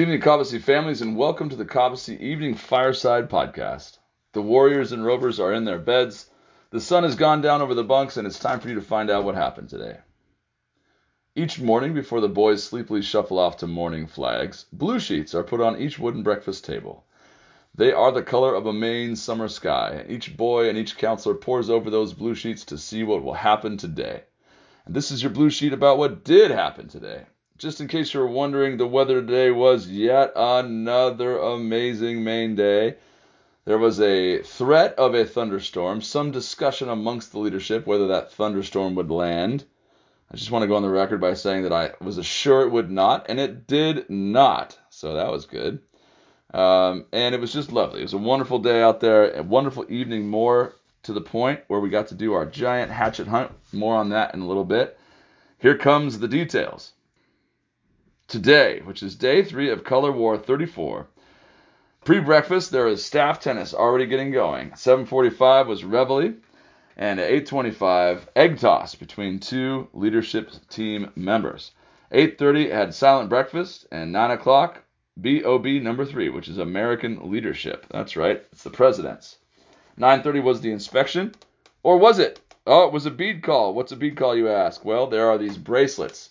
Evening, Cobbossee families, and welcome to the Cobbossee Evening Fireside Podcast. The Warriors and Rovers are in their beds. The sun has gone down over the bunks, and it's time for you to find out what happened today. Each morning, before the boys sleepily shuffle off to morning flags, blue sheets are put on each wooden breakfast table. They are the color of a Maine summer sky. and Each boy and each counselor pores over those blue sheets to see what will happen today. And this is your blue sheet about what did happen today. Just in case you're wondering, the weather today was yet another amazing Maine day. There was a threat of a thunderstorm, some discussion amongst the leadership whether that thunderstorm would land. I just want to go on the record by saying that I was sure it would not, and it did not. So that was good. Um, and it was just lovely. It was a wonderful day out there, a wonderful evening, more to the point where we got to do our giant hatchet hunt. More on that in a little bit. Here comes the details. Today, which is day three of Color War 34, pre-breakfast there is staff tennis already getting going. 7:45 was reveille, and at 8:25 egg toss between two leadership team members. 8:30 had silent breakfast, and 9 o'clock BOB number three, which is American leadership. That's right, it's the president's. 9:30 was the inspection, or was it? Oh, it was a bead call. What's a bead call, you ask? Well, there are these bracelets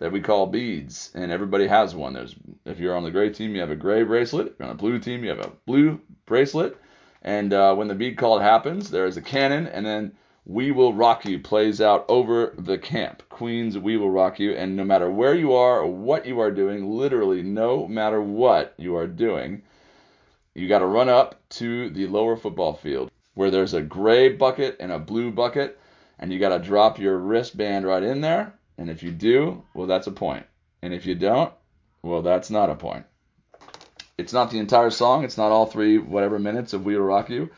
that we call beads, and everybody has one. There's if you're on the gray team, you have a gray bracelet. If you're on a blue team, you have a blue bracelet. And uh, when the bead call happens, there is a cannon, and then "We Will Rock You" plays out over the camp. Queen's "We Will Rock You," and no matter where you are or what you are doing, literally no matter what you are doing, you got to run up to the lower football field where there's a gray bucket and a blue bucket, and you got to drop your wristband right in there and if you do, well, that's a point. And if you don't, well, that's not a point. It's not the entire song. It's not all three, whatever minutes of We Will Rock You.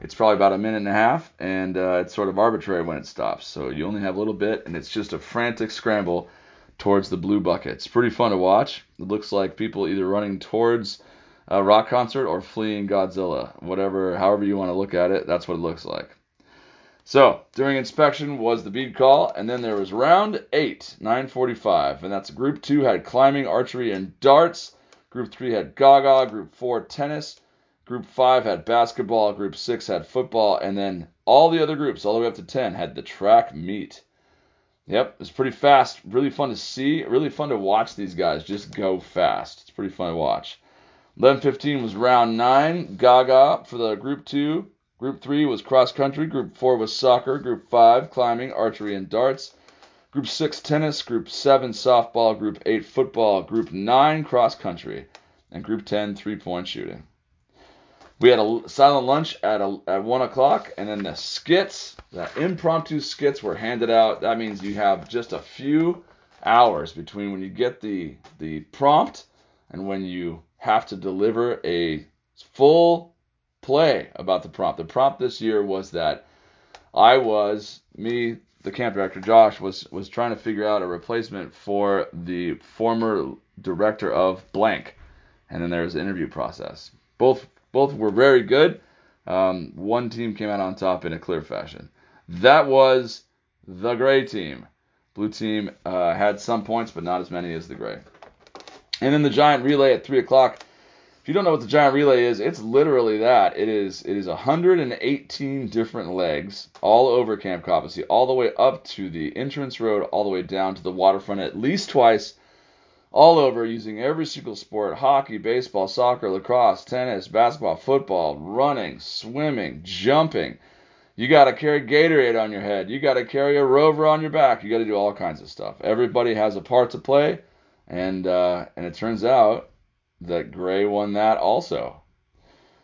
It's probably about a minute and a half, and uh, it's sort of arbitrary when it stops. So you only have a little bit, and it's just a frantic scramble towards the blue bucket. It's pretty fun to watch. It looks like people either running towards a rock concert or fleeing Godzilla. Whatever, however you want to look at it, that's what it looks like. So during inspection was the bead call, and then there was round eight, 9:45, and that's group two had climbing, archery, and darts. Group three had Gaga. Group four tennis. Group five had basketball. Group six had football, and then all the other groups, all the way up to ten, had the track meet. Yep, it was pretty fast. Really fun to see. Really fun to watch these guys just go fast. It's pretty fun to watch. 11:15 was round nine. Gaga for the group two. Group 3 was cross country, Group 4 was soccer, Group 5 climbing, archery, and darts, Group 6 tennis, Group 7 softball, Group 8 football, Group 9 cross country, and Group 10 three point shooting. We had a silent lunch at, a, at 1 o'clock, and then the skits, the impromptu skits were handed out. That means you have just a few hours between when you get the, the prompt and when you have to deliver a full play about the prompt. The prompt this year was that I was me, the camp director Josh was was trying to figure out a replacement for the former director of blank, and then there was the interview process. Both both were very good. Um, one team came out on top in a clear fashion. That was the gray team. Blue team uh, had some points, but not as many as the gray. And then the giant relay at three o'clock you don't know what the giant relay is, it's literally that. It is it is 118 different legs all over Camp Cobbossee, all the way up to the entrance road, all the way down to the waterfront at least twice, all over using every single sport hockey, baseball, soccer, lacrosse, tennis, basketball, football, running, swimming, jumping. You got to carry Gatorade on your head. You got to carry a rover on your back. You got to do all kinds of stuff. Everybody has a part to play, and uh, and it turns out that Gray won that also.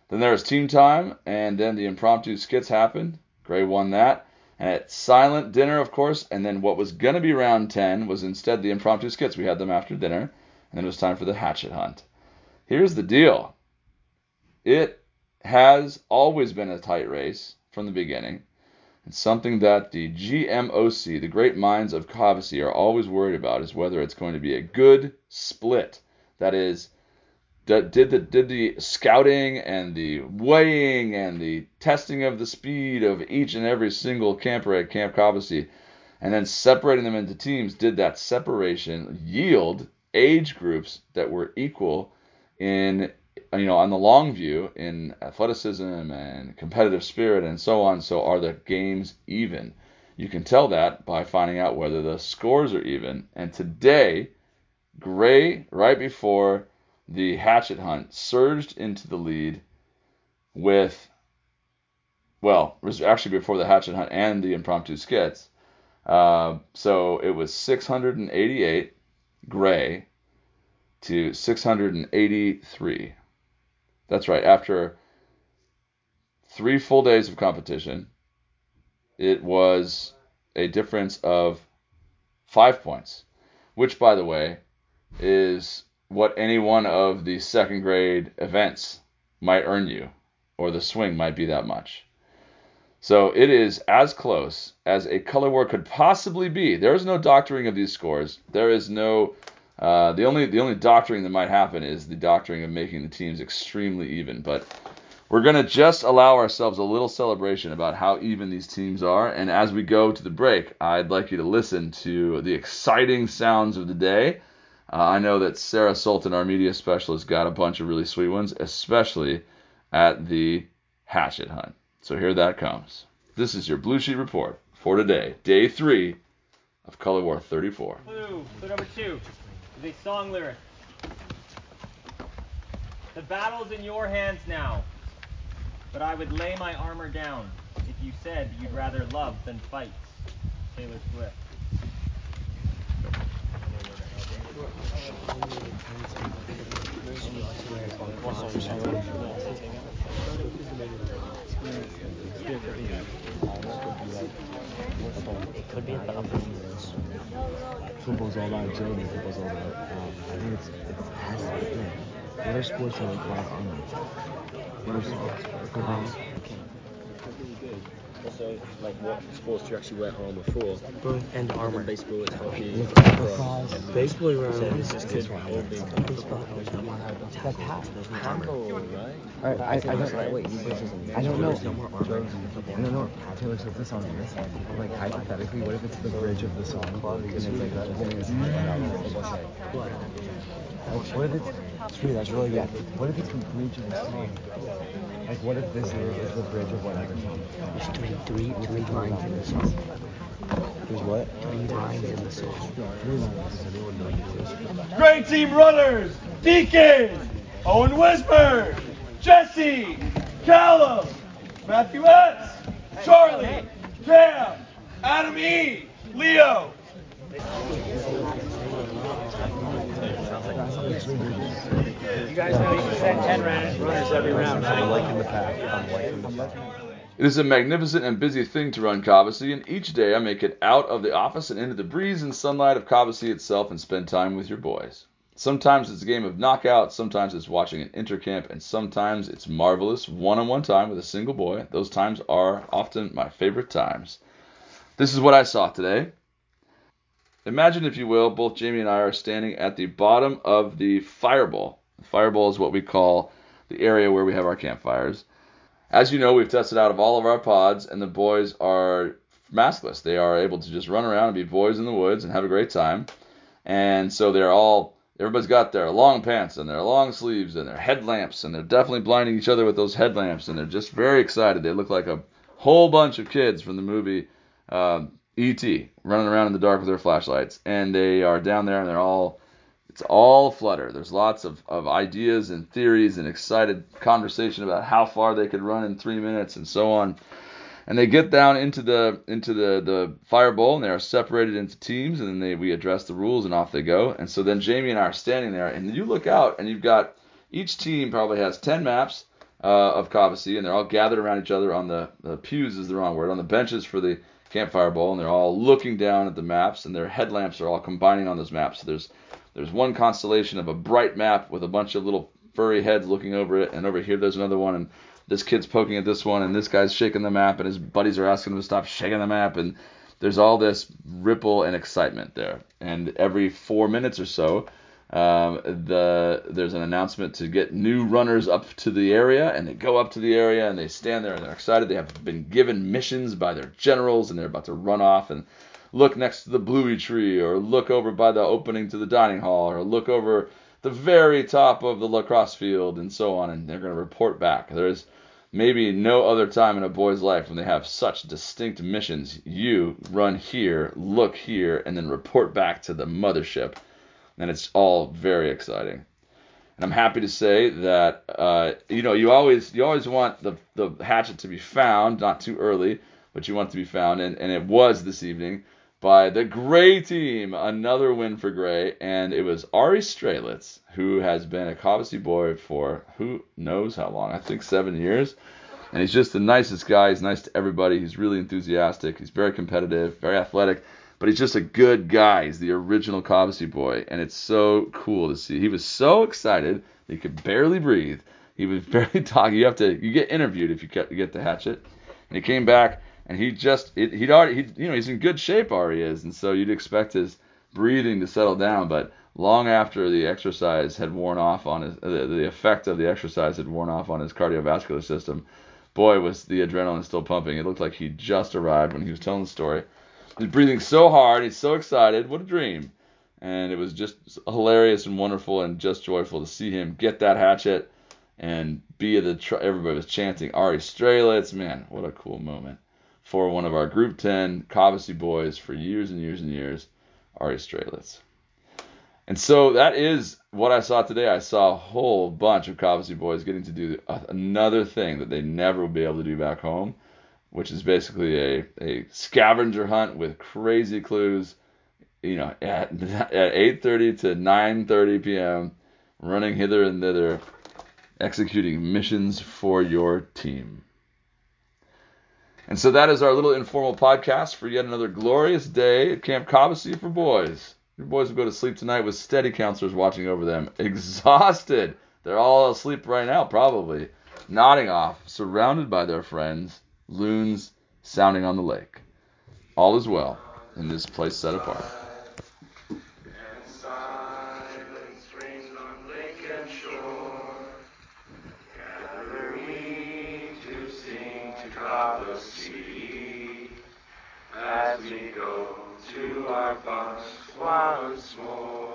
Then there was team time, and then the impromptu skits happened. Gray won that. And at silent dinner, of course, and then what was going to be round 10 was instead the impromptu skits. We had them after dinner, and then it was time for the hatchet hunt. Here's the deal it has always been a tight race from the beginning. It's something that the GMOC, the great minds of Cobbossee, are always worried about is whether it's going to be a good split. That is, did the did the scouting and the weighing and the testing of the speed of each and every single camper at Camp Cobbossee, and then separating them into teams, did that separation yield age groups that were equal in you know on the long view in athleticism and competitive spirit and so on. So are the games even? You can tell that by finding out whether the scores are even. And today, Gray, right before the hatchet hunt, surged into the lead with, well, it was actually before the hatchet hunt and the impromptu skits. Uh, so it was 688 Gray to 683. That's right. After three full days of competition, it was a difference of five points, which, by the way, is what any one of the second grade events might earn you, or the swing might be that much. So it is as close as a color war could possibly be. There is no doctoring of these scores. There is no uh, the only the only doctoring that might happen is the doctoring of making the teams extremely even. But we're to just allow ourselves a little celebration about how even these teams are. And as we go to the break, I'd like you to listen to the exciting sounds of the day. Uh, I know that Sarah Sultan, our media specialist, got a bunch of really sweet ones, especially at the hatchet hunt. So here that comes. This is your Blue Sheet Report for today, day three of Color War 34. Clue, clue number two is a song lyric. The battle's in your hands now but I would lay my armor down if you said you'd rather love than fight. Taylor Swift. It could be. Football's all about agility. Football's all about. Um, I think it's it has to be. What are sports that require? What are sports? Also, like what sports do you actually wear armor for? and armor. In baseball, it's hockey. Lacrosse. Baseball So around. this just could all be Baseball. That pass. handball, right? I, I, I don't. Right, wait, I don't know. I don't know. Taylor Swift is on this. Like hypothetically, what if it's the bridge of the song and it's like the beginning what if it's true? That's really good. What if it's the bridge of the song? Like, what if this is, is the bridge of whatever song? There's three, three, three lines in the song. There's what? Three lines in the song. Three lines. Anyone know? Great Team Runners, Deacon, Owen Wisberg, Jesse, Callum, Matthew S, Charlie, Cam, Adam E, Leo. You guys know you can send 10 runners every round, I'm liking the path. I'm liking the path. It is a magnificent and busy thing to run Cobbossee, and each day I make it out of the office and into the breeze and sunlight of Cobbossee itself and spend time with your boys. Sometimes it's a game of knockout, sometimes it's watching an intercamp, and sometimes it's marvelous one on one time with a single boy. Those times are often my favorite times. This is what I saw today. Imagine, if you will, both Jamie and I are standing at the bottom of the fire bowl. Fire bowl is what we call the area where we have our campfires. As you know, we've tested out of all of our pods, and the boys are maskless. They are able to just run around and be boys in the woods and have a great time. And so they're all, everybody's got their long pants and their long sleeves and their headlamps, and they're definitely blinding each other with those headlamps, and they're just very excited. They look like a whole bunch of kids from the movie um, E.T. running around in the dark with their flashlights. And they are down there, and they're all it's all flutter. There's lots of, of ideas and theories and excited conversation about how far they could run in three minutes and so on. And they get down into the into the, the fire bowl and they are separated into teams and then they we address the rules and off they go. And so then Jamie and I are standing there and you look out and you've got each team probably has ten maps uh, of Cobbossee and they're all gathered around each other on the, the pews is the wrong word on the benches for the campfire bowl and they're all looking down at the maps and their headlamps are all combining on those maps. So there's there's one constellation of a bright map with a bunch of little furry heads looking over it, and over here there's another one, and this kid's poking at this one, and this guy's shaking the map, and his buddies are asking him to stop shaking the map, and there's all this ripple and excitement there. And every four minutes or so, um, the there's an announcement to get new runners up to the area, and they go up to the area and they stand there and they're excited. They have been given missions by their generals, and they're about to run off and look next to the bluey tree, or look over by the opening to the dining hall, or look over the very top of the lacrosse field and so on, and they're going to report back. There's maybe no other time in a boy's life when they have such distinct missions. You run here, look here, and then report back to the mothership. And it's all very exciting. And I'm happy to say that uh, you know you always you always want the the hatchet to be found, not too early, but you want to be found, and, and it was this evening by the Gray team. Another win for Gray, and it was Ari Strelitz, who has been a Cobbossee boy for who knows how long. I think seven years. And he's just the nicest guy. He's nice to everybody. He's really enthusiastic. He's very competitive, very athletic, but he's just a good guy. He's the original Cobbossee boy, and it's so cool to see. He was so excited he could barely breathe. He was barely talking. You have to you get interviewed if you get the hatchet. And he came back and he just it, he'd already he, you know he's in good shape already is, and so you'd expect his breathing to settle down, but long after the exercise had worn off on his the, the effect of the exercise had worn off on his cardiovascular system, boy was the adrenaline still pumping. It looked like he just arrived when he was telling the story. He's breathing so hard, he's so excited. What a dream! And it was just hilarious and wonderful and just joyful to see him get that hatchet and be the tr- everybody was chanting Ari Strelitz. Man, what a cool moment for one of our Group 10 Cobbossee boys for years and years and years, Ari Strelitz. And so that is what I saw today. I saw a whole bunch of Cobbossee boys getting to do another thing that they never would be able to do back home, which is basically a, a scavenger hunt with crazy clues. You know, at, at 8:30 to 9:30 p.m., running hither and thither, executing missions for your team. And so that is our little informal podcast for yet another glorious day at Camp Cobbossee for boys. Your boys will go to sleep tonight with steady counselors watching over them, exhausted. They're all asleep right now, probably, nodding off, surrounded by their friends, loons sounding on the lake. All is well in this place set apart. Bunks once more.